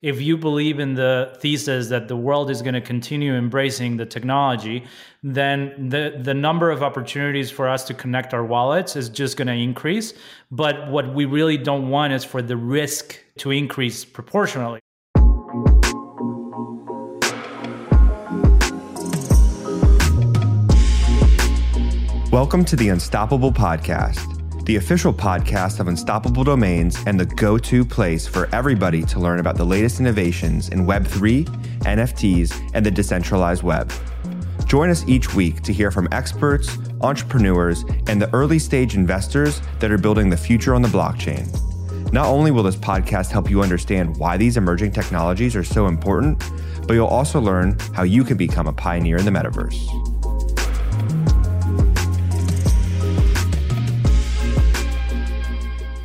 if you believe in the thesis that the world is going to continue embracing the technology, then the, the number of opportunities for us to connect our wallets is just going to increase. But what we really don't want is for the risk to increase proportionally. Welcome to the Unstoppable Podcast the official podcast of Unstoppable Domains and the go to place for everybody to learn about the latest innovations in Web3, NFTs, and the decentralized web. Join us each week to hear from experts, entrepreneurs, and the early stage investors that are building the future on the blockchain. Not only will this podcast help you understand why these emerging technologies are so important, but you'll also learn how you can become a pioneer in the metaverse.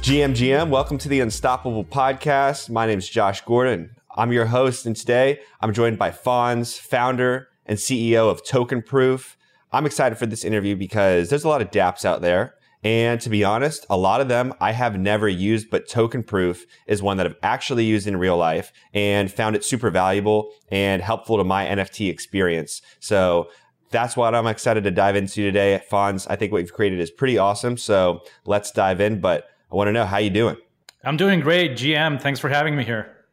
GMGM, welcome to the Unstoppable Podcast. My name is Josh Gordon. I'm your host, and today I'm joined by Fonz, founder and CEO of Token Proof. I'm excited for this interview because there's a lot of dApps out there. And to be honest, a lot of them I have never used, but Token Proof is one that I've actually used in real life and found it super valuable and helpful to my NFT experience. So that's what I'm excited to dive into today. Fonz, I think what you've created is pretty awesome. So let's dive in. But I want to know how you doing. I'm doing great, GM. Thanks for having me here.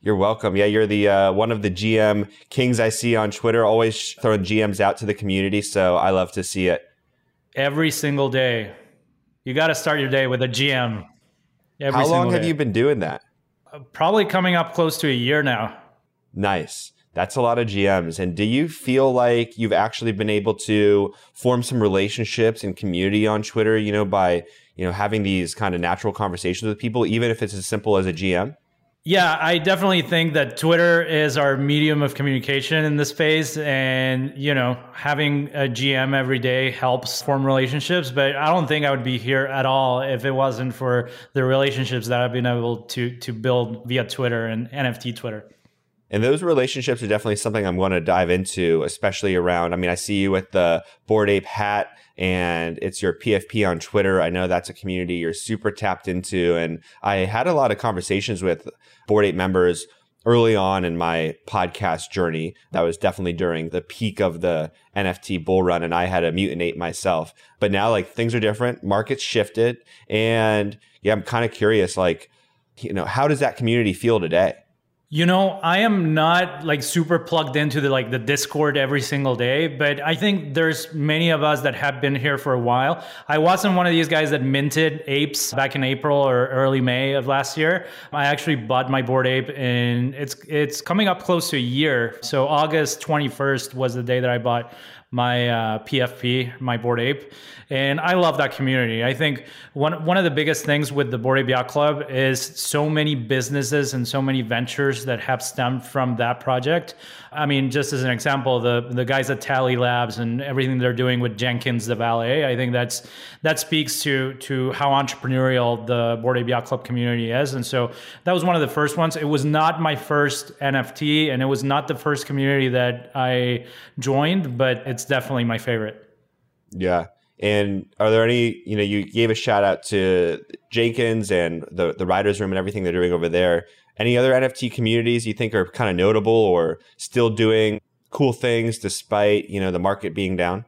You're welcome. Yeah, you're the uh, one of the GM kings I see on Twitter, always throwing GMs out to the community. So I love to see it. Every single day, you got to start your day with a GM. Every How long have you been doing that? Uh, probably coming up close to a year now. Nice. That's a lot of GMs. And do you feel like you've actually been able to form some relationships and community on Twitter, you know, by you know, having these kind of natural conversations with people, even if it's as simple as a GM? Yeah, I definitely think that Twitter is our medium of communication in this phase. And, you know, having a GM every day helps form relationships. But I don't think I would be here at all if it wasn't for the relationships that I've been able to to build via Twitter and NFT Twitter. And those relationships are definitely something I'm going to dive into, especially around. I mean, I see you with the Bored Ape hat and it's your PFP on Twitter. I know that's a community you're super tapped into. And I had a lot of conversations with Bored Ape members early on in my podcast journey. That was definitely during the peak of the NFT bull run. And I had a mutant ape myself. But now, like, things are different, markets shifted. And yeah, I'm kind of curious, like, you know, how does that community feel today? You know, I am not like super plugged into the like the Discord every single day, but I think there's many of us that have been here for a while. I wasn't one of these guys that minted apes back in April or early May of last year. I actually bought my bored Ape and it's it's coming up close to a year. So August 21st was the day that I bought my uh, PFP, my Bored Ape, and I love that community. I think one one of the biggest things with the Bored Ape Yacht Club is so many businesses and so many ventures that have stemmed from that project. I mean, just as an example, the the guys at Tally Labs and everything they're doing with Jenkins the valet, I think that's that speaks to to how entrepreneurial the Bored Ape Yacht Club community is. And so that was one of the first ones. It was not my first NFT, and it was not the first community that I joined, but it's definitely my favorite. Yeah. And are there any, you know, you gave a shout out to Jenkins and the the writers room and everything they're doing over there. Any other NFT communities you think are kind of notable or still doing cool things despite, you know, the market being down?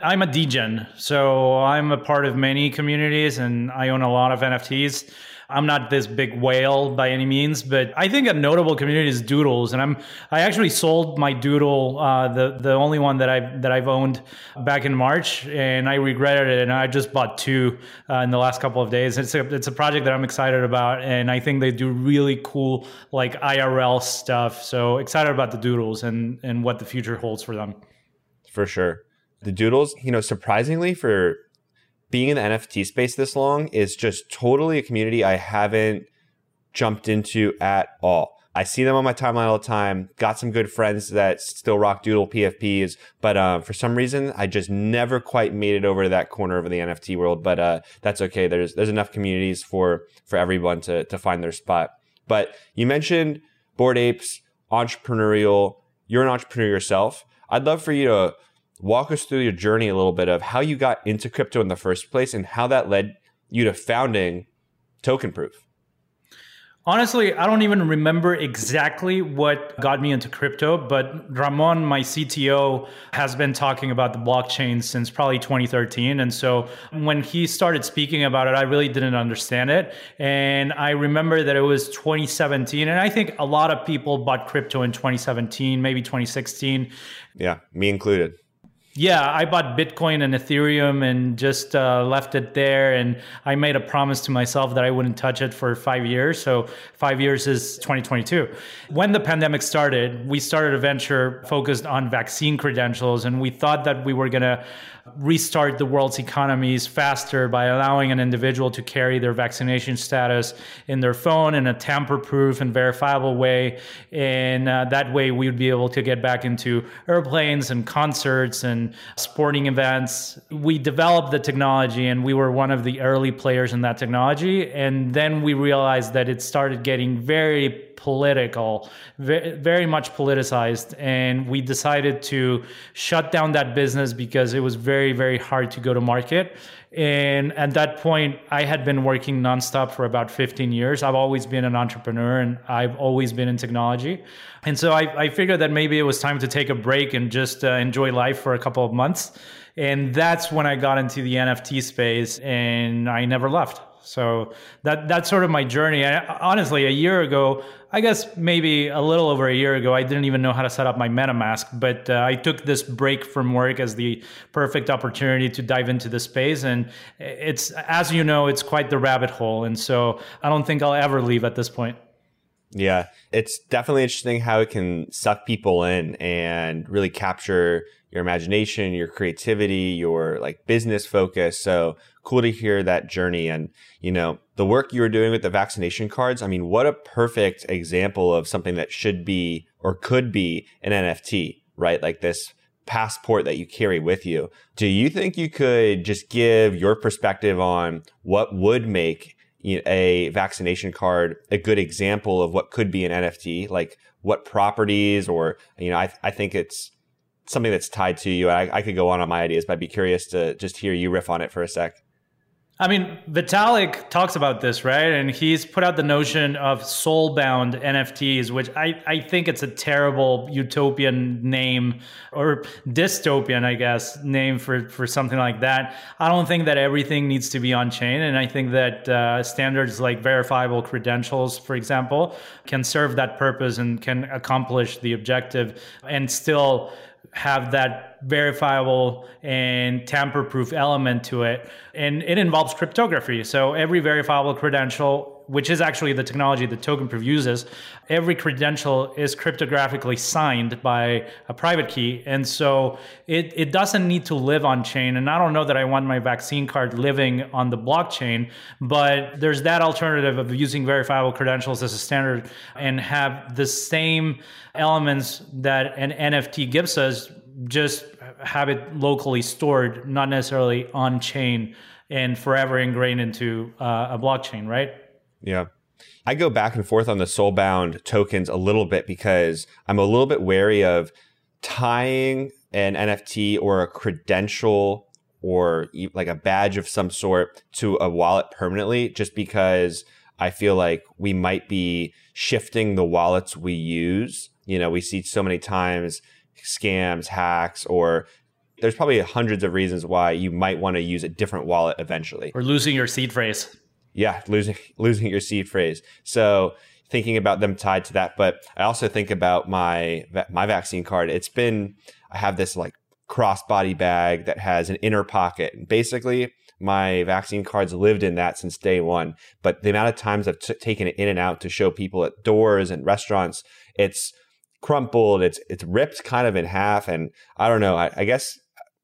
I'm a degen, so I'm a part of many communities and I own a lot of NFTs. I'm not this big whale by any means, but I think a notable community is Doodles, and I'm I actually sold my Doodle, uh, the the only one that I that I've owned back in March, and I regretted it, and I just bought two uh, in the last couple of days. It's a it's a project that I'm excited about, and I think they do really cool like IRL stuff. So excited about the Doodles and and what the future holds for them. For sure, the Doodles, you know, surprisingly for being in the NFT space this long is just totally a community I haven't jumped into at all. I see them on my timeline all the time. Got some good friends that still rock Doodle PFPs, but uh, for some reason, I just never quite made it over to that corner of the NFT world. But uh, that's okay. There's there's enough communities for for everyone to to find their spot. But you mentioned bored Apes, entrepreneurial. You're an entrepreneur yourself. I'd love for you to walk us through your journey a little bit of how you got into crypto in the first place and how that led you to founding Token Proof. Honestly, I don't even remember exactly what got me into crypto, but Ramon, my CTO, has been talking about the blockchain since probably 2013. And so when he started speaking about it, I really didn't understand it. And I remember that it was 2017. And I think a lot of people bought crypto in 2017, maybe 2016. Yeah, me included. Yeah, I bought Bitcoin and Ethereum and just uh, left it there. And I made a promise to myself that I wouldn't touch it for five years. So five years is 2022. When the pandemic started, we started a venture focused on vaccine credentials. And we thought that we were going to restart the world's economies faster by allowing an individual to carry their vaccination status in their phone in a tamper proof and verifiable way. And uh, that way, we would be able to get back into airplanes and concerts and sporting events. We developed the technology and we were one of the early players in that technology. And then we realized that it started getting very political, very much politicized. And we decided to shut down that business because it was very, very hard to go to market. And at that point, I had been working nonstop for about 15 years. I've always been an entrepreneur and I've always been in technology. And so I, I figured that maybe it was time to take a break and just uh, enjoy life for a couple of months. And that's when I got into the NFT space and I never left. So that that's sort of my journey. I, honestly, a year ago, I guess maybe a little over a year ago, I didn't even know how to set up my MetaMask, but uh, I took this break from work as the perfect opportunity to dive into the space. And it's, as you know, it's quite the rabbit hole. And so I don't think I'll ever leave at this point. Yeah, it's definitely interesting how it can suck people in and really capture your imagination, your creativity, your like business focus. So cool to hear that journey and, you know, the work you were doing with the vaccination cards. I mean, what a perfect example of something that should be or could be an NFT, right? Like this passport that you carry with you. Do you think you could just give your perspective on what would make a vaccination card a good example of what could be an NFT? Like what properties or, you know, I, I think it's, something that's tied to you. I, I could go on on my ideas, but I'd be curious to just hear you riff on it for a sec. I mean, Vitalik talks about this, right? And he's put out the notion of soul-bound NFTs, which I, I think it's a terrible utopian name or dystopian, I guess, name for, for something like that. I don't think that everything needs to be on chain. And I think that uh, standards like verifiable credentials, for example, can serve that purpose and can accomplish the objective and still have that verifiable and tamper proof element to it. And it involves cryptography. So every verifiable credential, which is actually the technology that Token Proof uses, every credential is cryptographically signed by a private key. And so it, it doesn't need to live on chain. And I don't know that I want my vaccine card living on the blockchain, but there's that alternative of using verifiable credentials as a standard and have the same elements that an NFT gives us just have it locally stored, not necessarily on chain and forever ingrained into uh, a blockchain, right? Yeah. I go back and forth on the soulbound tokens a little bit because I'm a little bit wary of tying an NFT or a credential or like a badge of some sort to a wallet permanently just because I feel like we might be shifting the wallets we use. You know, we see so many times scams, hacks, or there's probably hundreds of reasons why you might want to use a different wallet eventually. Or losing your seed phrase. Yeah, losing losing your seed phrase. So thinking about them tied to that, but I also think about my my vaccine card. It's been I have this like crossbody bag that has an inner pocket. And basically, my vaccine cards lived in that since day one. But the amount of times I've t- taken it in and out to show people at doors and restaurants, it's crumpled. It's it's ripped kind of in half, and I don't know. I, I, guess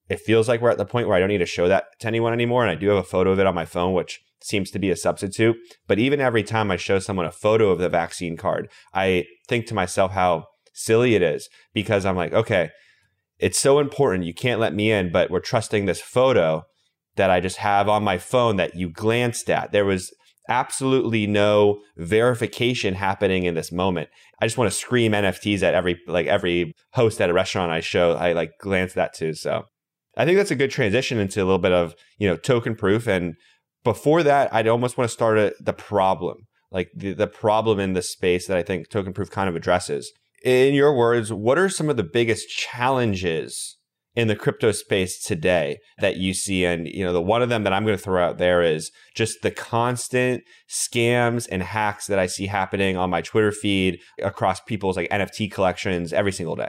it feels like we're at the point where I don't need to show that to anyone anymore. And I do have a photo of it on my phone, which seems to be a substitute. But even every time I show someone a photo of the vaccine card, I think to myself how silly it is because I'm like, okay, it's so important. You can't let me in, but we're trusting this photo that I just have on my phone that you glanced at. There was absolutely no verification happening in this moment. I just want to scream NFTs at every like every host at a restaurant I show. I like glance that too. So I think that's a good transition into a little bit of you know token proof. And before that, I'd almost want to start at the problem. like the, the problem in the space that I think Token Proof kind of addresses. In your words, what are some of the biggest challenges in the crypto space today that you see and you know the one of them that i'm going to throw out there is just the constant scams and hacks that i see happening on my twitter feed across people's like nft collections every single day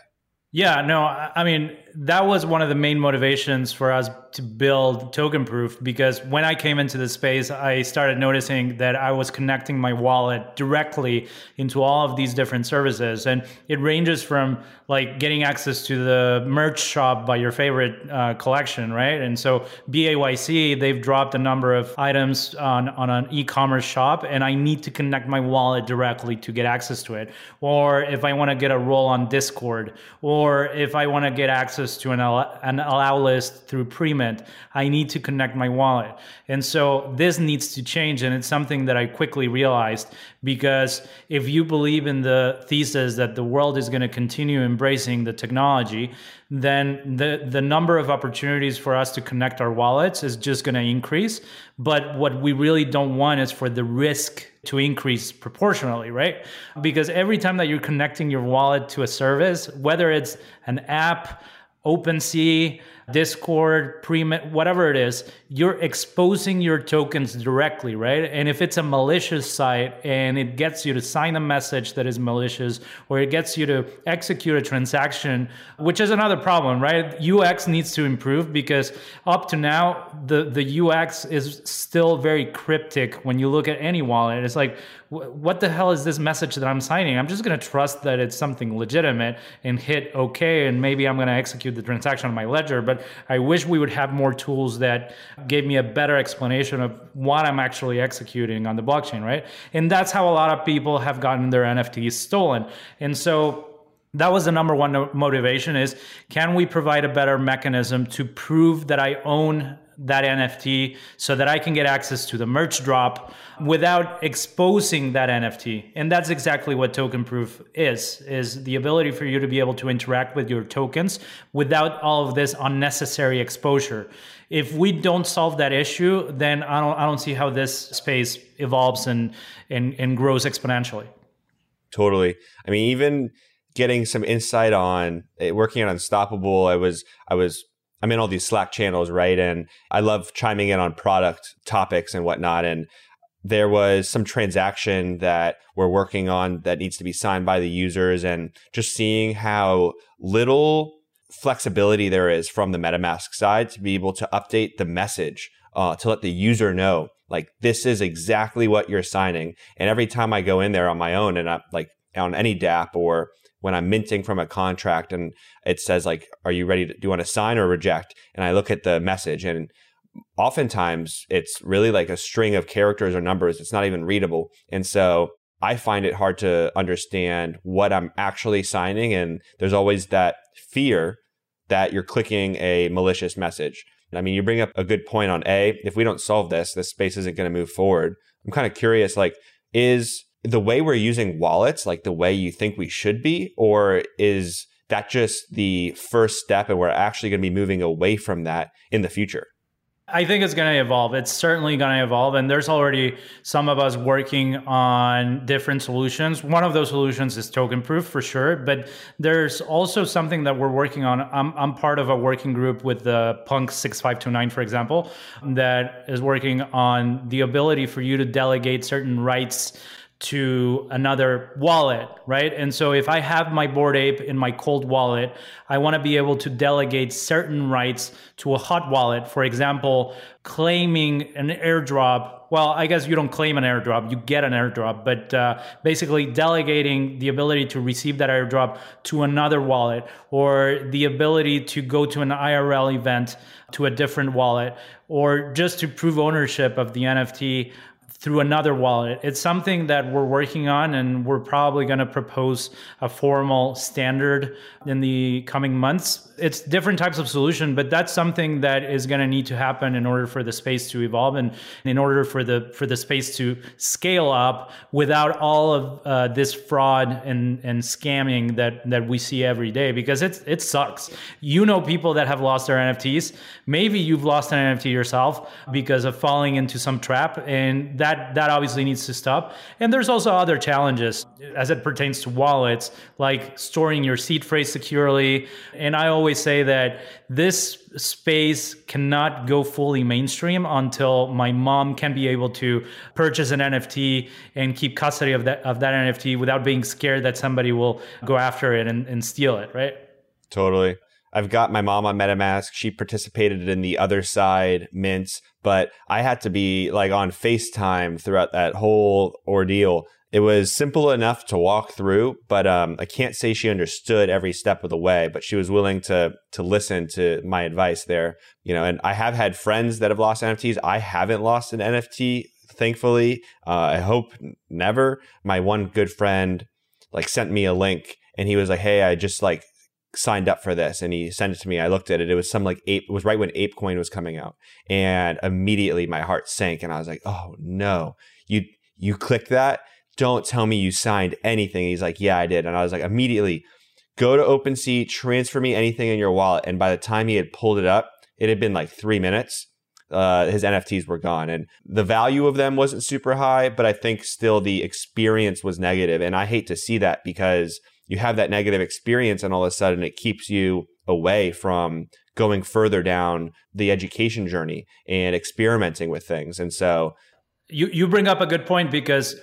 yeah, no, I mean, that was one of the main motivations for us to build token proof because when I came into the space, I started noticing that I was connecting my wallet directly into all of these different services. And it ranges from like getting access to the merch shop by your favorite uh, collection, right? And so BAYC, they've dropped a number of items on, on an e commerce shop, and I need to connect my wallet directly to get access to it. Or if I want to get a role on Discord, or or if I want to get access to an, an allow list through Premint, I need to connect my wallet. And so this needs to change. And it's something that I quickly realized because if you believe in the thesis that the world is going to continue embracing the technology, then the, the number of opportunities for us to connect our wallets is just going to increase. But what we really don't want is for the risk to increase proportionally, right? Because every time that you're connecting your wallet to a service, whether it's an app, OpenSea, Discord, Premint, whatever it is, you're exposing your tokens directly, right? And if it's a malicious site and it gets you to sign a message that is malicious or it gets you to execute a transaction, which is another problem, right? UX needs to improve because up to now, the, the UX is still very cryptic when you look at any wallet. It's like, what the hell is this message that I'm signing? I'm just going to trust that it's something legitimate and hit OK, and maybe I'm going to execute the transaction on my ledger. But I wish we would have more tools that gave me a better explanation of what I'm actually executing on the blockchain, right? And that's how a lot of people have gotten their NFTs stolen. And so that was the number one motivation is can we provide a better mechanism to prove that I own that NFT so that I can get access to the merch drop without exposing that NFT. And that's exactly what token proof is, is the ability for you to be able to interact with your tokens without all of this unnecessary exposure. If we don't solve that issue, then I don't I don't see how this space evolves and and, and grows exponentially. Totally. I mean, even getting some insight on eh, working on Unstoppable, I was I was I'm in all these Slack channels, right? And I love chiming in on product topics and whatnot. And there was some transaction that we're working on that needs to be signed by the users, and just seeing how little flexibility there is from the MetaMask side to be able to update the message uh, to let the user know, like, this is exactly what you're signing. And every time I go in there on my own and I'm like on any DAP or when I'm minting from a contract and it says like, are you ready to, do you want to sign or reject? And I look at the message and oftentimes it's really like a string of characters or numbers. It's not even readable. And so I find it hard to understand what I'm actually signing. And there's always that fear that you're clicking a malicious message. I mean, you bring up a good point on A. If we don't solve this, this space isn't going to move forward. I'm kind of curious, like, is the way we're using wallets like the way you think we should be or is that just the first step and we're actually going to be moving away from that in the future I think it's going to evolve. It's certainly going to evolve. And there's already some of us working on different solutions. One of those solutions is token proof for sure. But there's also something that we're working on. I'm, I'm part of a working group with the Punk 6529, for example, that is working on the ability for you to delegate certain rights to another wallet, right? And so if I have my bored Ape in my cold wallet, I want to be able to delegate certain rights to a hot wallet. For example, claiming an airdrop. Well, I guess you don't claim an airdrop, you get an airdrop, but uh, basically delegating the ability to receive that airdrop to another wallet or the ability to go to an IRL event to a different wallet or just to prove ownership of the NFT through another wallet. It's something that we're working on, and we're probably going to propose a formal standard in the coming months. It's different types of solution, but that's something that is going to need to happen in order for the space to evolve and in order for the for the space to scale up without all of uh, this fraud and and scamming that that we see every day. Because it's it sucks. You know people that have lost their NFTs. Maybe you've lost an NFT yourself because of falling into some trap, and that that that obviously needs to stop. And there's also other challenges as it pertains to wallets, like storing your seed phrase securely. And I always say that this space cannot go fully mainstream until my mom can be able to purchase an NFT and keep custody of that of that NFT without being scared that somebody will go after it and, and steal it, right? Totally. I've got my mom on MetaMask. She participated in the Otherside mints, but I had to be like on FaceTime throughout that whole ordeal. It was simple enough to walk through, but um, I can't say she understood every step of the way. But she was willing to to listen to my advice there. You know, and I have had friends that have lost NFTs. I haven't lost an NFT, thankfully. Uh, I hope never. My one good friend like sent me a link, and he was like, "Hey, I just like signed up for this and he sent it to me. I looked at it. It was some like ape, it was right when ApeCoin was coming out. And immediately my heart sank and I was like, oh no, you, you clicked that. Don't tell me you signed anything. He's like, yeah, I did. And I was like, immediately go to OpenSea, transfer me anything in your wallet. And by the time he had pulled it up, it had been like three minutes. Uh, his NFTs were gone, and the value of them wasn't super high, but I think still the experience was negative, and I hate to see that because you have that negative experience and all of a sudden it keeps you away from going further down the education journey and experimenting with things. And so you you bring up a good point because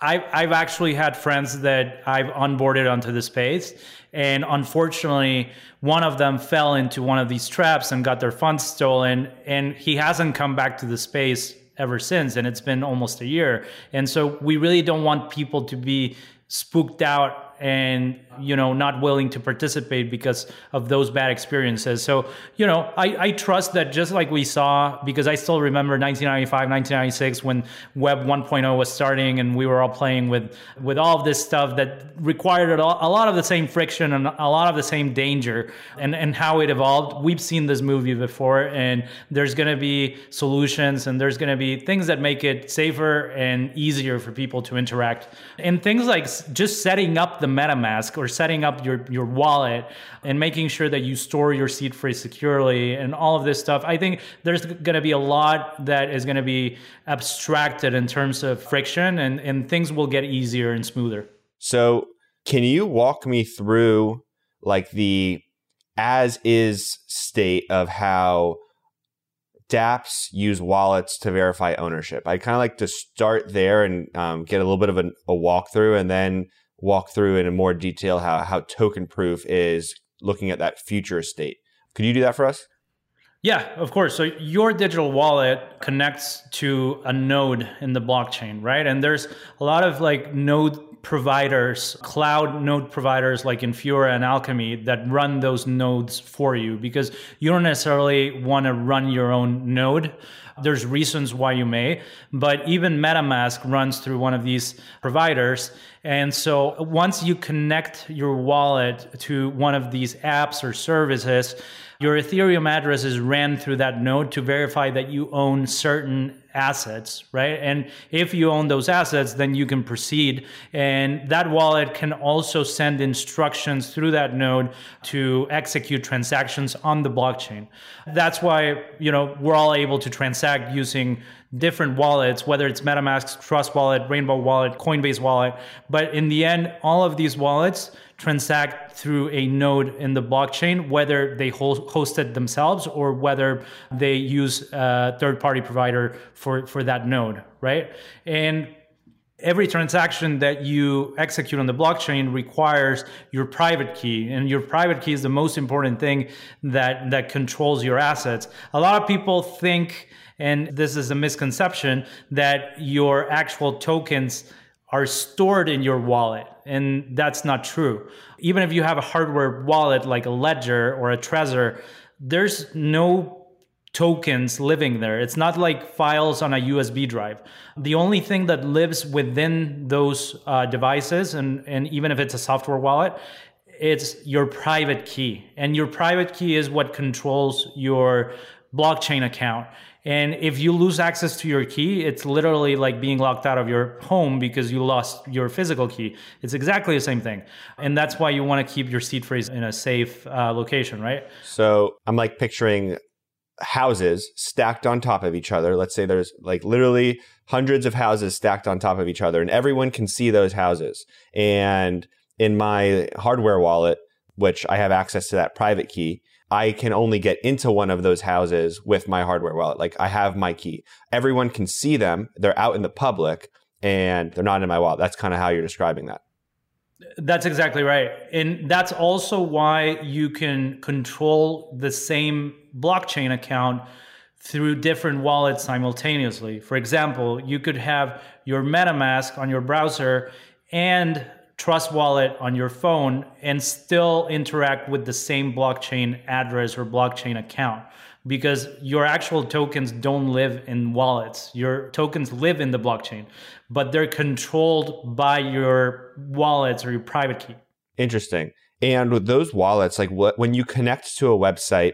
I've, I've actually had friends that I've onboarded onto the space. And unfortunately, one of them fell into one of these traps and got their funds stolen. And he hasn't come back to the space ever since. And it's been almost a year. And so we really don't want people to be spooked out and you know not willing to participate because of those bad experiences. So you know I, I trust that just like we saw because i still remember 1995 1996 when web 1.0 was starting and we were all playing with with all of this stuff that required a lot of the same friction and a lot of the same danger and and how it evolved. We've seen this movie before and there's going to be solutions and there's going to be things that make it safer and easier for people to interact. And things like just setting up the metamask or setting up your, your wallet and making sure that you store your seed phrase securely and all of this stuff i think there's going to be a lot that is going to be abstracted in terms of friction and, and things will get easier and smoother so can you walk me through like the as is state of how dApps use wallets to verify ownership. I'd kind of like to start there and um, get a little bit of a, a walkthrough and then walk through in more detail how, how token proof is looking at that future state. Could you do that for us? Yeah, of course. So your digital wallet connects to a node in the blockchain, right? And there's a lot of like node providers, cloud node providers like Infura and Alchemy that run those nodes for you because you don't necessarily want to run your own node. There's reasons why you may, but even MetaMask runs through one of these providers. And so once you connect your wallet to one of these apps or services, your Ethereum address is ran through that node to verify that you own certain assets, right? And if you own those assets, then you can proceed. And that wallet can also send instructions through that node to execute transactions on the blockchain. That's why, you know, we're all able to transact using different wallets, whether it's MetaMask, Trust Wallet, Rainbow Wallet, Coinbase Wallet. But in the end, all of these wallets transact through a node in the blockchain, whether they host it themselves or whether they use a third party provider for, for that node, right? And every transaction that you execute on the blockchain requires your private key and your private key is the most important thing that that controls your assets a lot of people think and this is a misconception that your actual tokens are stored in your wallet. And that's not true. Even if you have a hardware wallet like a Ledger or a Trezor, there's no tokens living there. It's not like files on a USB drive. The only thing that lives within those uh, devices, and, and even if it's a software wallet, it's your private key. And your private key is what controls your blockchain account. And if you lose access to your key, it's literally like being locked out of your home because you lost your physical key. It's exactly the same thing. And that's why you want to keep your seed phrase in a safe uh, location, right? So I'm like picturing houses stacked on top of each other. Let's say there's like literally hundreds of houses stacked on top of each other, and everyone can see those houses. And in my hardware wallet, which I have access to that private key, I can only get into one of those houses with my hardware wallet. Like I have my key. Everyone can see them. They're out in the public and they're not in my wallet. That's kind of how you're describing that. That's exactly right. And that's also why you can control the same blockchain account through different wallets simultaneously. For example, you could have your MetaMask on your browser and Trust Wallet on your phone and still interact with the same blockchain address or blockchain account because your actual tokens don't live in wallets. Your tokens live in the blockchain, but they're controlled by your wallets or your private key. Interesting. And with those wallets, like what when you connect to a website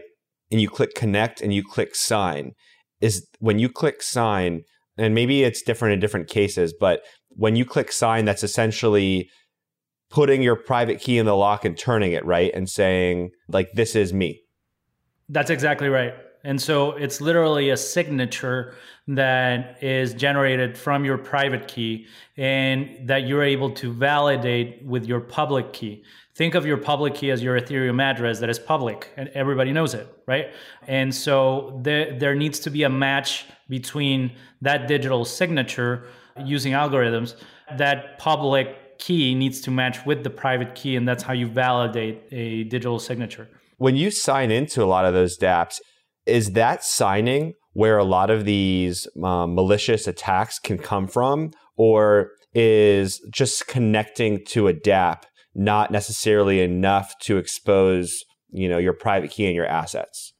and you click connect and you click sign, is when you click sign, and maybe it's different in different cases, but when you click sign, that's essentially putting your private key in the lock and turning it, right? And saying, like, this is me. That's exactly right. And so it's literally a signature that is generated from your private key and that you're able to validate with your public key. Think of your public key as your Ethereum address that is public and everybody knows it, right? And so there, there needs to be a match between that digital signature using algorithms, that public key needs to match with the private key, and that's how you validate a digital signature. When you sign into a lot of those dApps, is that signing where a lot of these um, malicious attacks can come from, or is just connecting to a dApp not necessarily enough to expose, you know, your private key and your assets?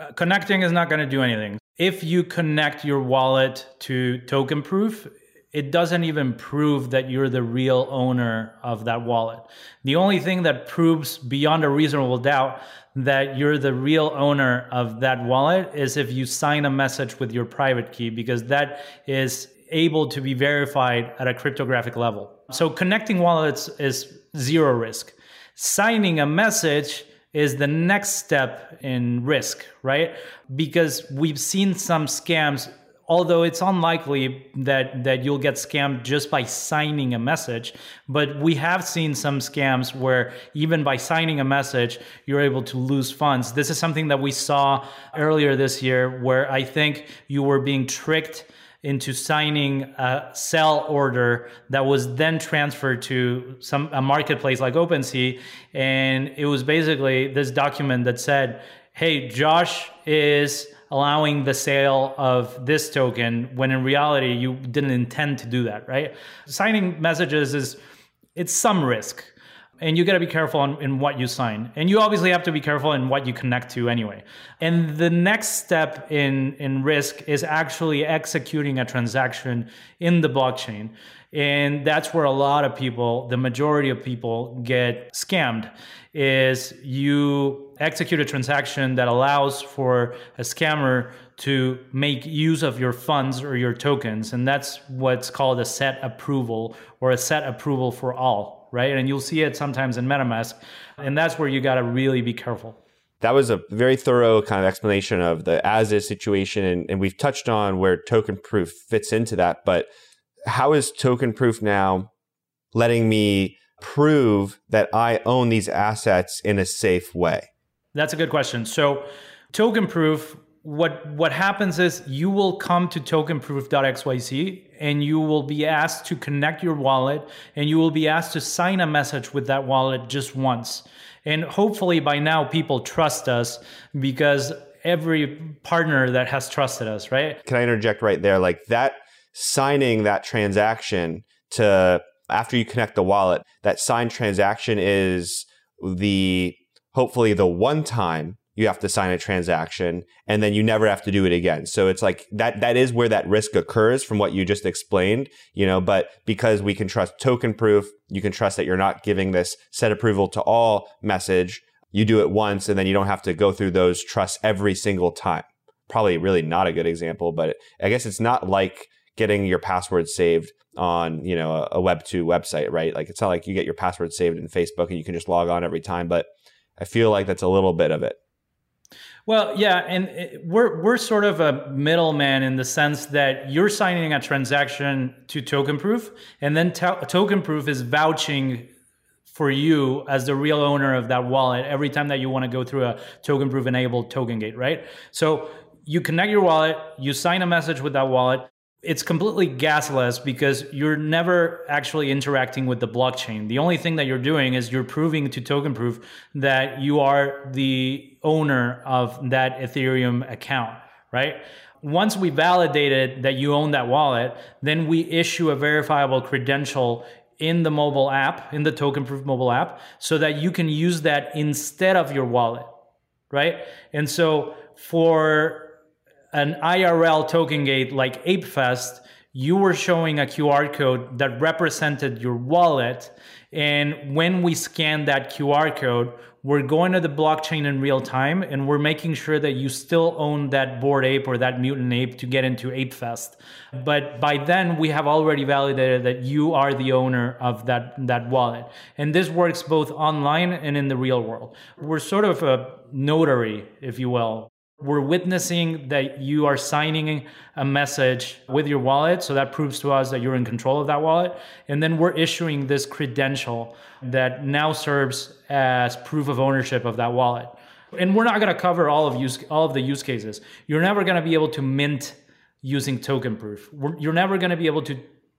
Uh, connecting is not going to do anything. If you connect your wallet to token proof, it doesn't even prove that you're the real owner of that wallet. The only thing that proves beyond a reasonable doubt that you're the real owner of that wallet is if you sign a message with your private key, because that is able to be verified at a cryptographic level. So connecting wallets is zero risk. Signing a message is the next step in risk, right? Because we've seen some scams although it's unlikely that that you'll get scammed just by signing a message but we have seen some scams where even by signing a message you're able to lose funds. This is something that we saw earlier this year where i think you were being tricked into signing a sell order that was then transferred to some a marketplace like OpenSea and it was basically this document that said hey Josh is allowing the sale of this token when in reality you didn't intend to do that, right? Signing messages is it's some risk. And you got to be careful in, in what you sign. And you obviously have to be careful in what you connect to anyway. And the next step in, in risk is actually executing a transaction in the blockchain. And that's where a lot of people, the majority of people get scammed is you execute a transaction that allows for a scammer to make use of your funds or your tokens. And that's what's called a set approval or a set approval for all, right? And you'll see it sometimes in MetaMask. And that's where you got to really be careful. That was a very thorough kind of explanation of the as is situation. And, and we've touched on where token proof fits into that. But how is token proof now letting me prove that I own these assets in a safe way? That's a good question. So, token proof, what what happens is you will come to tokenproof.xyz and you will be asked to connect your wallet and you will be asked to sign a message with that wallet just once. And hopefully by now people trust us because every partner that has trusted us, right? Can I interject right there? Like that signing that transaction to after you connect the wallet, that signed transaction is the hopefully the one time you have to sign a transaction and then you never have to do it again. So it's like that that is where that risk occurs from what you just explained, you know, but because we can trust token proof, you can trust that you're not giving this set approval to all message. You do it once and then you don't have to go through those trusts every single time. Probably really not a good example, but I guess it's not like getting your password saved on you know a, a web 2 website right like it's not like you get your password saved in facebook and you can just log on every time but i feel like that's a little bit of it Well, yeah, and eh, we're we're sort of a middleman in the sense that you're signing a transaction to token proof, and then to- token proof is vouching for you as the real owner of that wallet every time that you want to go through a token proof enabled token gate, right? So you connect your wallet, you sign a message with that wallet, it's completely gasless because you're never actually interacting with the blockchain. The only thing that you're doing is you're proving to token proof that you are the owner of that Ethereum account, right? Once we validated that you own that wallet, then we issue a verifiable credential in the mobile app, in the token proof mobile app, so that you can use that instead of your wallet, right? And so for an IRL token gate like ApeFest, you were showing a QR code that represented your wallet. And when we scan that QR code, we're going to the blockchain in real time and we're making sure that you still own that bored ape or that mutant ape to get into ApeFest. But by then we have already validated that you are the owner of that, that wallet. And this works both online and in the real world. We're sort of a notary, if you will, we're witnessing that you are signing a message with your wallet. So that proves to us that you're in control of that wallet. And then we're issuing this credential that now serves as proof of ownership of that wallet. And we're not going to cover all of use all of the use cases. You're never going to be able to mint using token proof. You're never going to be able to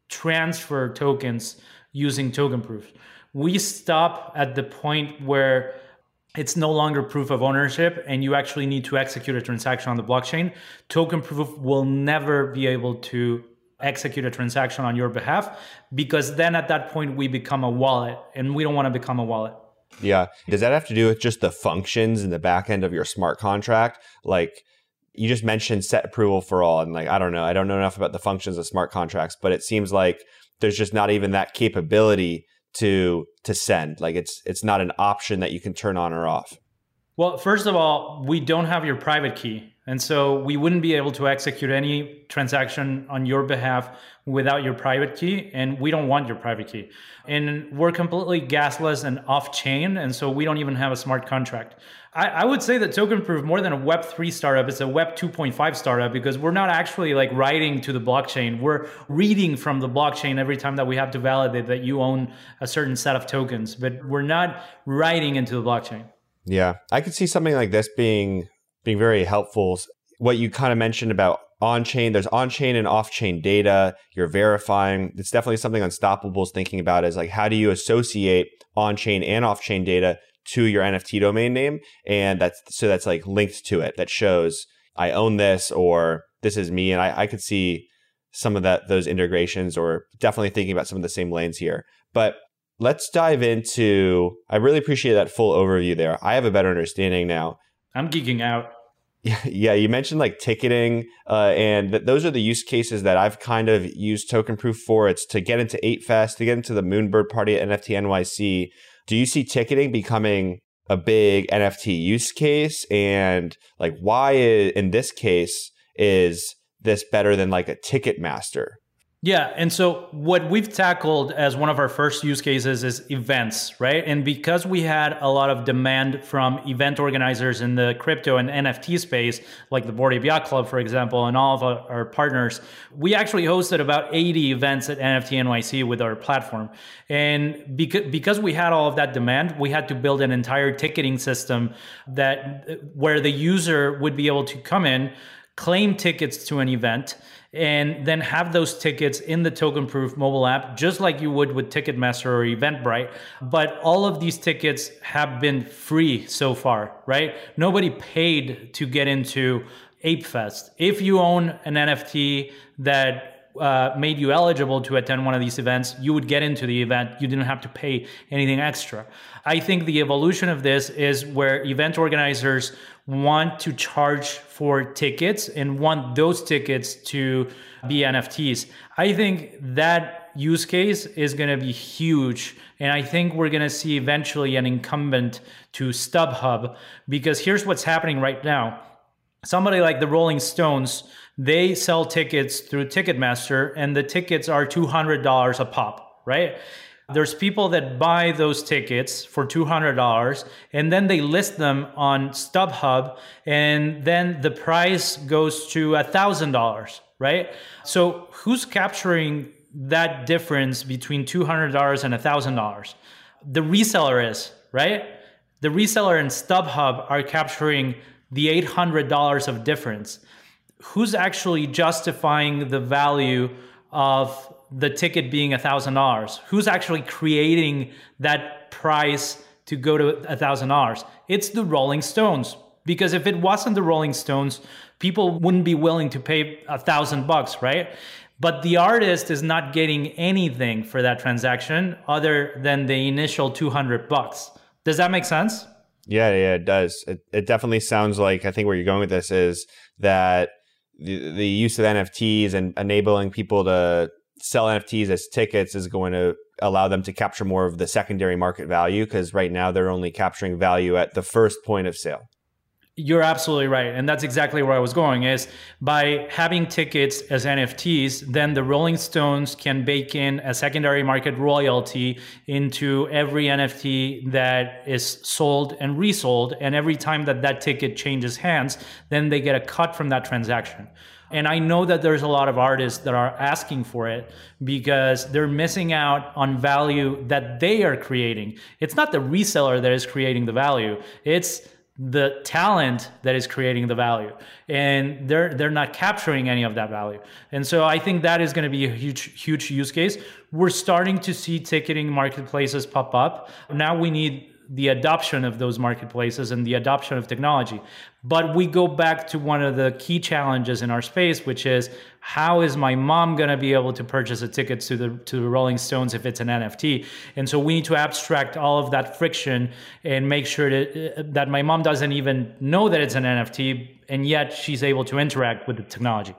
transfer tokens using token proof. We stop at the point where it's no longer proof of ownership and you actually need to execute a transaction on the blockchain. Token proof will never be able to execute a transaction on your behalf because then at that point we become a wallet and we don't want to become a wallet. Yeah. Does that have to do with just the functions in the back end of your smart contract? Like you just mentioned set approval for all and like I don't know, I don't know enough about the functions of smart contracts, but it seems like there's just not even that capability to to send. Like it's it's not an option that you can turn on or off. Well, first of all, we don't have your private key. And so we wouldn't be able to execute any transaction on your behalf without your private key. And we don't want your private key. And we're completely gasless and off chain. And so we don't even have a smart contract. I, I would say that Token Proof, more than a Web3 startup, it's a Web 2.5 startup because we're not actually like writing to the blockchain. We're reading from the blockchain every time that we have to validate that you own a certain set of tokens, but we're not writing into the blockchain. Yeah, I could see something like this being being very helpful. What you kind of mentioned about on chain, there's on chain and off chain data. You're verifying. It's definitely something Unstoppable is thinking about is like how do you associate on chain and off chain data to your NFT domain name, and that's so that's like linked to it that shows I own this or this is me, and I, I could see some of that those integrations or definitely thinking about some of the same lanes here. But let's dive into. I really appreciate that full overview there. I have a better understanding now. I'm geeking out. Yeah, you mentioned like ticketing, uh, and th- those are the use cases that I've kind of used Token Proof for. It's to get into ApeFest, to get into the Moonbird party at NFT NYC, do you see ticketing becoming a big NFT use case? And like, why in this case is this better than like a Ticketmaster? Yeah. And so what we've tackled as one of our first use cases is events, right? And because we had a lot of demand from event organizers in the crypto and NFT space, like the Bored Ape Yacht Club, for example, and all of our, partners, we actually hosted about 80 events at NFT NYC with our platform. And because, because we had all of that demand, we had to build an entire ticketing system that uh, where the user would be able to come in, claim tickets to an event, and then have those tickets in the token proof mobile app, just like you would with Ticketmaster or Eventbrite. But all of these tickets have been free so far, right? Nobody paid to get into ApeFest. If you own an NFT that uh, made you eligible to attend one of these events, you would get into the event. You didn't have to pay anything extra. I think the evolution of this is where event organizers want to charge for tickets and want those tickets to be NFTs. I think that use case is going to be huge. And I think we're going to see eventually an incumbent to StubHub because here's what's happening right now. Somebody like the Rolling Stones, they sell tickets through Ticketmaster and the tickets are $200 a pop, right? Uh, There's people that buy those tickets for $200 and then they list them on StubHub and then the price goes to $1,000, right? So who's capturing that difference between $200 and $1,000? The reseller is, right? The reseller and StubHub are capturing the $800 of difference. Who's actually justifying the value of the ticket being $1,000? Who's actually creating that price to go to $1,000? It's the Rolling Stones. Because if it wasn't the Rolling Stones, people wouldn't be willing to pay a thousand bucks, right? But the artist is not getting anything for that transaction other than the initial 200 bucks. Does that make sense? Yeah, yeah, it does. It, it definitely sounds like I think where you're going with this is that the, the use of NFTs and enabling people to sell NFTs as tickets is going to allow them to capture more of the secondary market value because right now they're only capturing value at the first point of sale. You're absolutely right. And that's exactly where I was going is by having tickets as NFTs, then the Rolling Stones can bake in a secondary market royalty into every NFT that is sold and resold. And every time that that ticket changes hands, then they get a cut from that transaction. And I know that there's a lot of artists that are asking for it because they're missing out on value that they are creating. It's not the reseller that is creating the value. It's the talent that is creating the value and they're they're not capturing any of that value and so i think that is going to be a huge huge use case we're starting to see ticketing marketplaces pop up now we need the adoption of those marketplaces and the adoption of technology. But we go back to one of the key challenges in our space, which is how is my mom going to be able to purchase a ticket to the to the Rolling Stones if it's an NFT? And so we need to abstract all of that friction and make sure that that my mom doesn't even know that it's an NFT, and yet she's able to interact with the technology.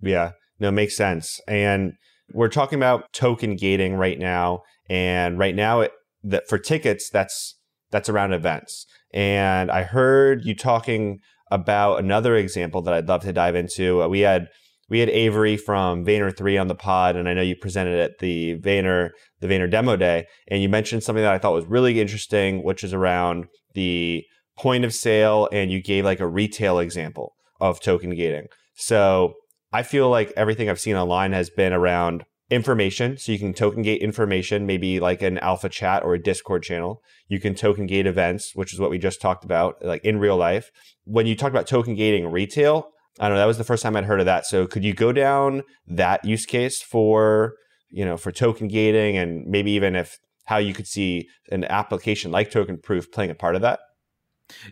Yeah, no, makes sense. And we're talking about token gating right now, and right now it that for tickets that's that's around events. And I heard you talking about another example that I'd love to dive into. Uh, we had we had Avery from Vayner3 on the pod, and I know you presented at the Vayner the Vayner demo day, and you mentioned something that I thought was really interesting, which is around the point of sale, and you gave like a retail example of token gating. So I feel like everything I've seen online has been around information. So you can token gate information, maybe like an alpha chat or a Discord channel. You can token gate events, which is what we just talked about, like in real life. When you talk about token gating retail, I don't know, that was the first time I'd heard of that. So could you go down that use case for, you know, for token gating and maybe even if how you could see an application like tokenproof playing a part of that?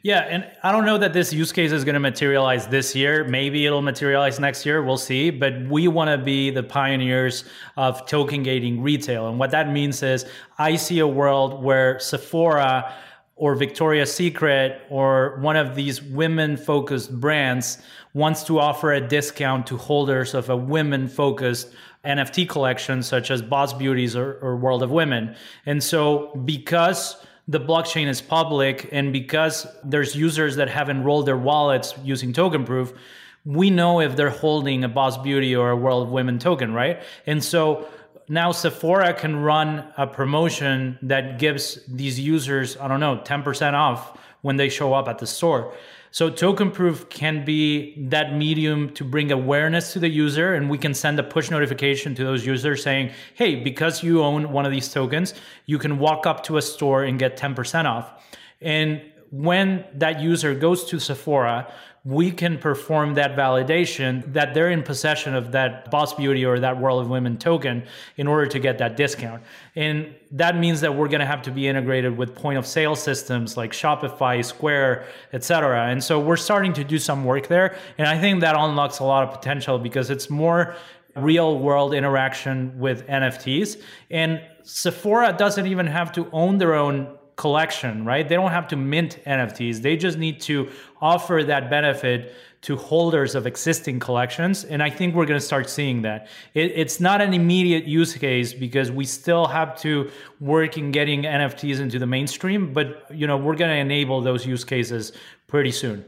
Yeah, and I don't know that this use case is going to materialize this year. Maybe it'll materialize next year. We'll see. But we want to be the pioneers of token gating retail. And what that means is I see a world where Sephora or Victoria's Secret or one of these women focused brands wants to offer a discount to holders of a women focused NFT collection, such as Boss Beauties or, or World of Women. And so, because the blockchain is public and because there's users that have enrolled their wallets using tokenproof we know if they're holding a boss beauty or a world of women token right? And so now sephora can run a promotion that gives these users i don't know 10% off when they show up at the store so tokenproof can be that medium to bring awareness to the user and we can send a push notification to those users saying, "Hey, because you own one of these tokens, you can walk up to a store and get 10% off." And when that user goes to Sephora, we can perform that validation that they're in possession of that Boss Beauty or that World of Women token in order to get that discount. And that means that we're going to have to be integrated with point of sale systems like Shopify, Square, etc. And so we're starting to do some work there. And I think that unlocks a lot of potential because it's more real world interaction with NFTs. And Sephora doesn't even have to own their own collection, right? They don't have to mint NFTs. They just need to offer that benefit to holders of existing collections. And I think we're going to start seeing that. It, it's not an immediate use case because we still have to work in getting NFTs into the mainstream, but you know, we're going to enable those use cases pretty soon.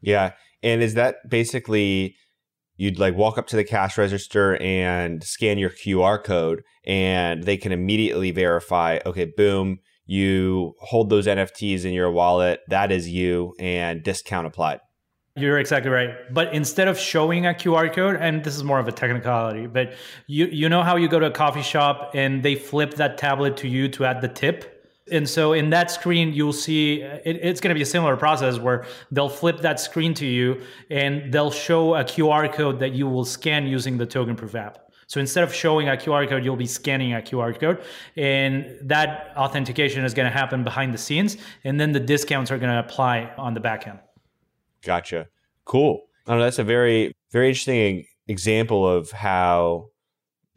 Yeah. And is that basically you'd like walk up to the cash register and scan your QR code and they can immediately verify, okay, boom, you hold those NFTs in your wallet, that is you and discount applied. You're exactly right. But instead of showing a QR code, and this is more of a technicality, but you you know how you go to a coffee shop and they flip that tablet to you to add the tip? And so in that screen, you'll see it, it's going to be a similar process where they'll flip that screen to you and they'll show a QR code that you will scan using the tokenproof app. So instead of showing a QR code, you'll be scanning a QR code. And that authentication is going to happen behind the scenes. And then the discounts are going to apply on the back end. Gotcha. Cool. I know, that's a very, very interesting example of how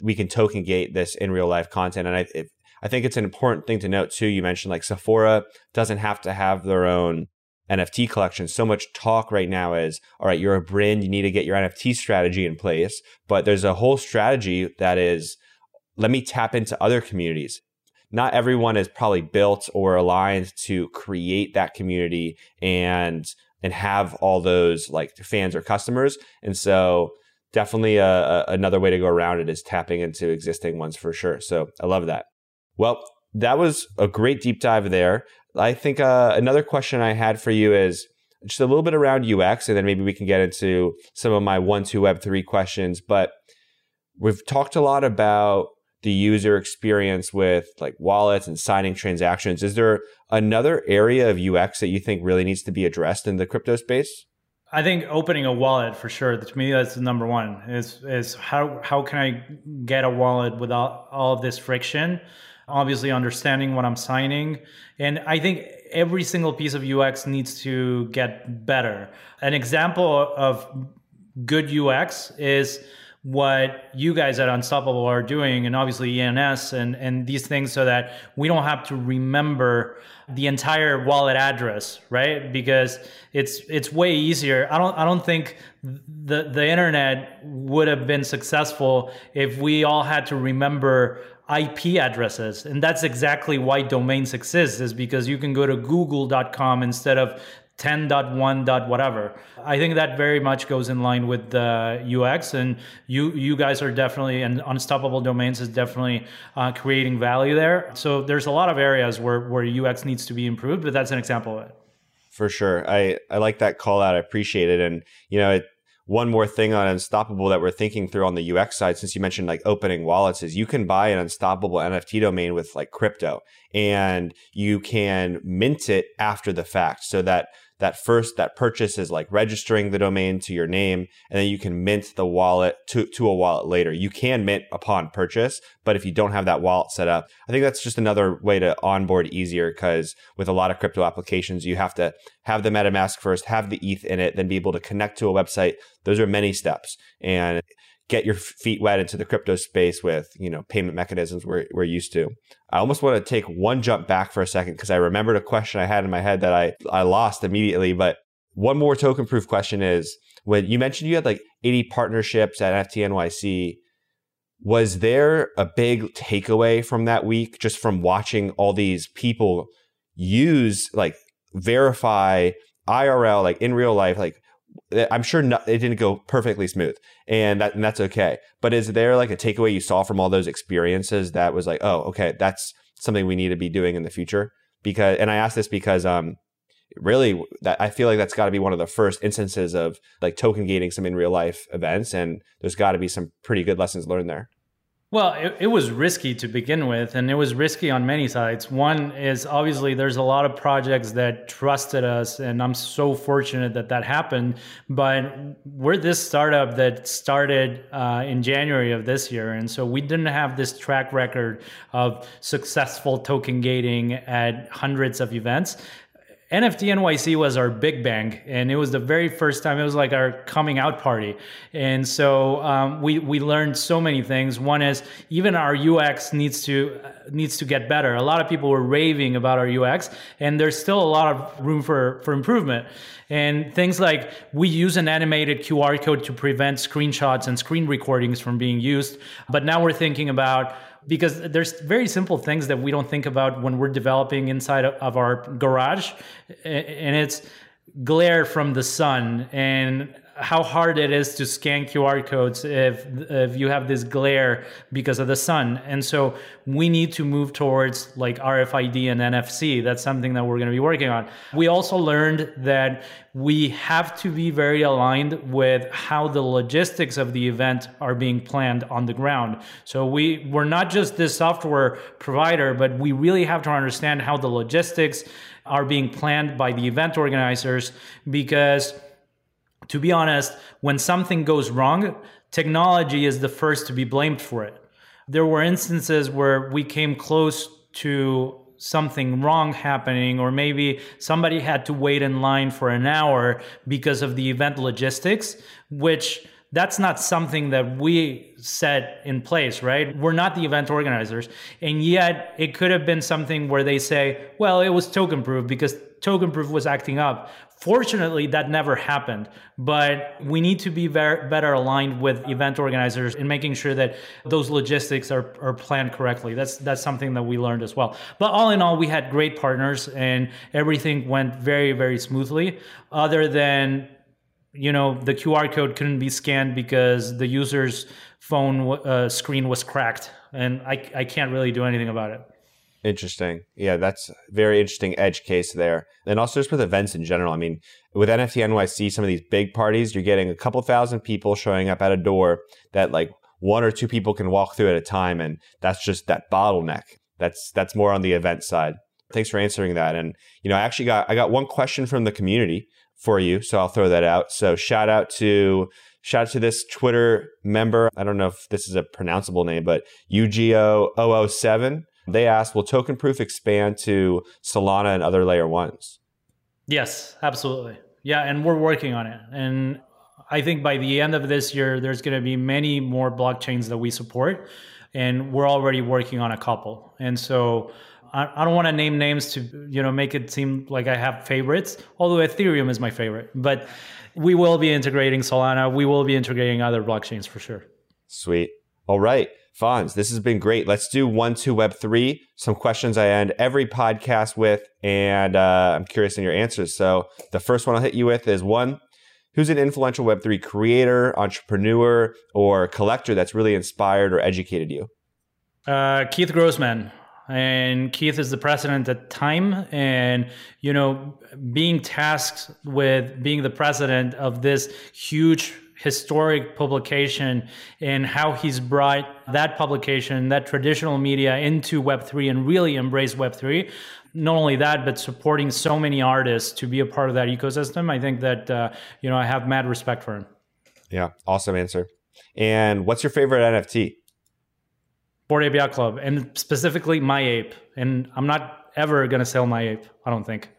we can token gate this in real life content. And I, if, I think it's an important thing to note too. You mentioned like Sephora doesn't have to have their own NFT collection. So much talk right now is, all right, you're a brand, you need to get your NFT strategy in place. But there's a whole strategy that is, let me tap into other communities. Not everyone is probably built or aligned to create that community and and have all those like fans or customers. And so definitely a, a, another way to go around it is tapping into existing ones for sure. So I love that. Well, that was a great deep dive there. I think uh, another question I had for you is just a little bit around UX, and then maybe we can get into some of my one, two, web three questions. But we've talked a lot about the user experience with like wallets and signing transactions. Is there another area of UX that you think really needs to be addressed in the crypto space? I think opening a wallet for sure. To me, that's the number one. Is is how how can I get a wallet without all of this friction? Obviously, understanding what I'm signing, and I think every single piece of UX needs to get better. An example of good UX is what you guys at Unstoppable are doing, and obviously ENS and, and these things, so that we don't have to remember the entire wallet address, right? Because it's it's way easier. I don't I don't think the the internet would have been successful if we all had to remember IP addresses. And that's exactly why domains exist, is because you can go to google.com instead of 10.1. whatever. I think that very much goes in line with the UX, and you you guys are definitely and Unstoppable Domains is definitely uh, creating value there. So there's a lot of areas where where UX needs to be improved, but that's an example of it. For sure, I I like that call out. I appreciate it, and you know it one more thing on Unstoppable that we're thinking through on the UX side, since you mentioned like opening wallets, is you can buy an Unstoppable NFT domain with like crypto and you can mint it after the fact so that that first that purchase is like registering the domain to your name and then you can mint the wallet to, to a wallet later. You can mint upon purchase but if you don't have that wallet set up i think that's just another way to onboard easier because with a lot of crypto applications you have to have the metamask first have the eth in it then be able to connect to a website. Those are many steps and get your feet wet into the crypto space with you know payment mechanisms we're, we're used to. I almost want to take one jump back for a second because i remembered a question i had in my head that i i lost immediately but one more tokenproof question is when you mentioned you had like 80 partnerships at nft nyc was there a big takeaway from that week just from watching all these people use like verify irl like in real life like I'm sure no, it didn't go perfectly smooth, and that and that's okay. But is there like a takeaway you saw from all those experiences that was like, oh, okay, that's something we need to be doing in the future? Because, and I ask this because, um, really, that I feel like that's got to be one of the first instances of like token gating some in real life events, and there's got to be some pretty good lessons learned there. Well, it, it, was risky to begin with, and it was risky on many sides. One is obviously there's a lot of projects that trusted us, and I'm so fortunate that that happened. But we're this startup that started uh, in January of this year, and so we didn't have this track record of successful token gating at hundreds of events. NFT NYC was our big bang, and it was the very first time. It was like our coming out party, and so um, we we learned so many things. One is even our UX needs to uh, needs to get better. A lot of people were raving about our UX, and there's still a lot of room for for improvement. And things like we use an animated QR code to prevent screenshots and screen recordings from being used, but now we're thinking about because there's very simple things that we don't think about when we're developing inside of our garage and it's glare from the sun and how hard it is to scan QR codes if if you have this glare because of the sun. And so we need to move towards like RFID and NFC. That's something that we're going to be working on. We also learned that we have to be very aligned with how the logistics of the event are being planned on the ground. So we we're not just this software provider, but we really have to understand how the logistics are being planned by the event organizers because to be honest, when something goes wrong, technology is the first to be blamed for it. There were instances where we came close to something wrong happening, or maybe somebody had to wait in line for an hour because of the event logistics, which that's not something that we set in place, right? We're not the event organizers. And yet it could have been something where they say, well, it was tokenproof because tokenproof was acting up. Fortunately, that never happened, but we need to be very, better aligned with event organizers in making sure that those logistics are, are planned correctly. That's that's something that we learned as well. But all in all, we had great partners and everything went very very smoothly. Other than you know the QR code couldn't be scanned because the user's phone uh, screen was cracked, and I I can't really do anything about it. Interesting. Yeah, that's very interesting edge case there. And also just with events in general. I mean, with NFT NYC, some of these big parties, you're getting a couple thousand people showing up at a door that like one or two people can walk through at a time. And that's just that bottleneck. That's that's more on the event side. Thanks for answering that. And you know, I actually got I got one question from the community for you, so I'll throw that out. So shout out to shout out to this Twitter member. I don't know if this is a pronounceable name, but UGO007 they asked, will tokenproof expand to Solana and other layer ones? Yes, absolutely. Yeah, and we're working on it. And I think by the end of this year, there's going to be many more blockchains that we support. And we're already working on a couple. And so I, don't want to name names to you know make it seem like I have favorites, although Ethereum is my favorite. But we will be integrating Solana. We will be integrating other blockchains for sure. Sweet. All right. Fonz, this has been great. Let's do one, two, web three. Some questions I end every podcast with, and uh, I'm curious in your answers. So the first one I'll hit you with is one, who's an influential web three creator, entrepreneur, or collector that's really inspired or educated you? Uh, Keith Grossman. And Keith is the president at Time. And, you know, being tasked with being the president of this huge historic publication and how he's brought that publication, that traditional media into Web3 and really embrace Web3. Not only that, but supporting so many artists to be a part of that ecosystem. I think that, uh, you know, I have mad respect for him. Yeah, awesome answer. And what's your favorite NFT? Bored Ape Yacht Club, and specifically my ape. And I'm not ever going to sell my ape, I don't think.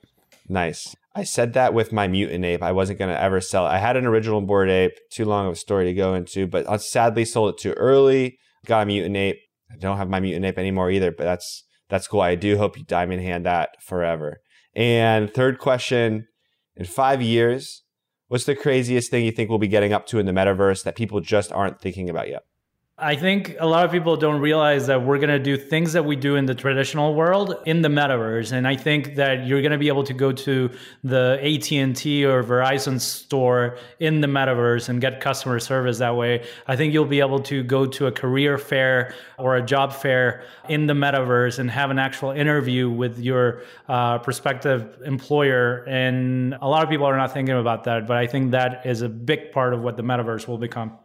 Nice. I said that with my mutant ape. I wasn't going to ever sell it. I had an original bored ape, too long of a story to go into, but I sadly sold it too early. Got a mutant ape. I don't have my mutant ape anymore either, but that's that's cool. I do hope you diamond hand that forever. And third question, in 5 years, what's the craziest thing you think we'll be getting up to in the metaverse that people just aren't thinking about yet? I think a lot of people don't realize that we're going to do things that we do in the traditional world in the metaverse and I think that you're going to be able to go to the AT&T or Verizon store in the metaverse and get customer service that way. I think you'll be able to go to a career fair or a job fair in the metaverse and have an actual interview with your uh, prospective employer and a lot of people are not thinking about that but I think that is a big part of what the metaverse will become.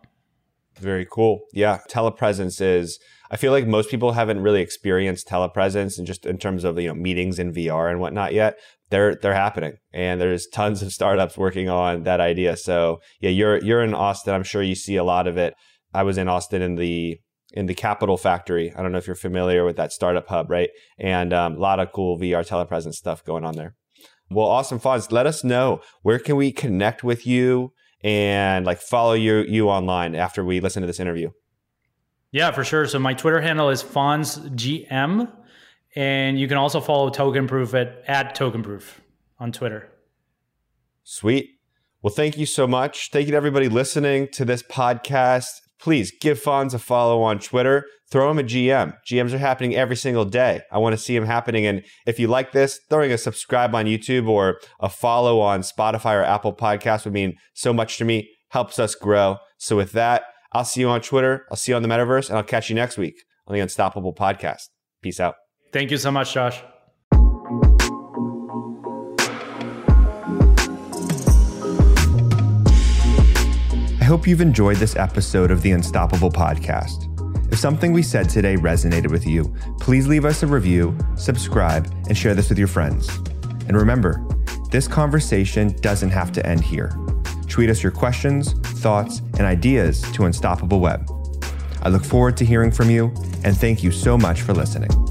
Very cool. Yeah. Telepresence is, I feel like most people haven't really experienced telepresence and just in terms of, you know, meetings in VR and whatnot yet. They're, they're happening and there's tons of startups working on that idea. So yeah, you're, you're in Austin. I'm sure you see a lot of it. I was in Austin in the, in the Capital Factory. I don't know if you're familiar with that startup hub, right? And um, a lot of cool VR telepresence stuff going on there. Well, awesome, Fonz. Let us know where can we connect with you and like follow you you online after we listen to this interview? Yeah, for sure. So my Twitter handle is FonzGM, and you can also follow Tokenproof at, at Tokenproof on Twitter. Sweet. Well, thank you so much. Thank you to everybody listening to this podcast. Please give Fonz a follow on Twitter. Throw him a GM. GMs are happening every single day. I want to see them happening. And if you like this, throwing a subscribe on YouTube or a follow on Spotify or Apple Podcast would mean so much to me, helps us grow. So with that, I'll see you on Twitter. I'll see you on the metaverse, and I'll catch you next week on the Unstoppable Podcast. Peace out. Thank you so much, Josh. Hope you've enjoyed this episode of the Unstoppable Podcast. If something we said today resonated with you, please leave us a review, subscribe, and share this with your friends. And remember, this conversation doesn't have to end here. Tweet us your questions, thoughts, and ideas to Unstoppable Web. I look forward to hearing from you, and thank you so much for listening.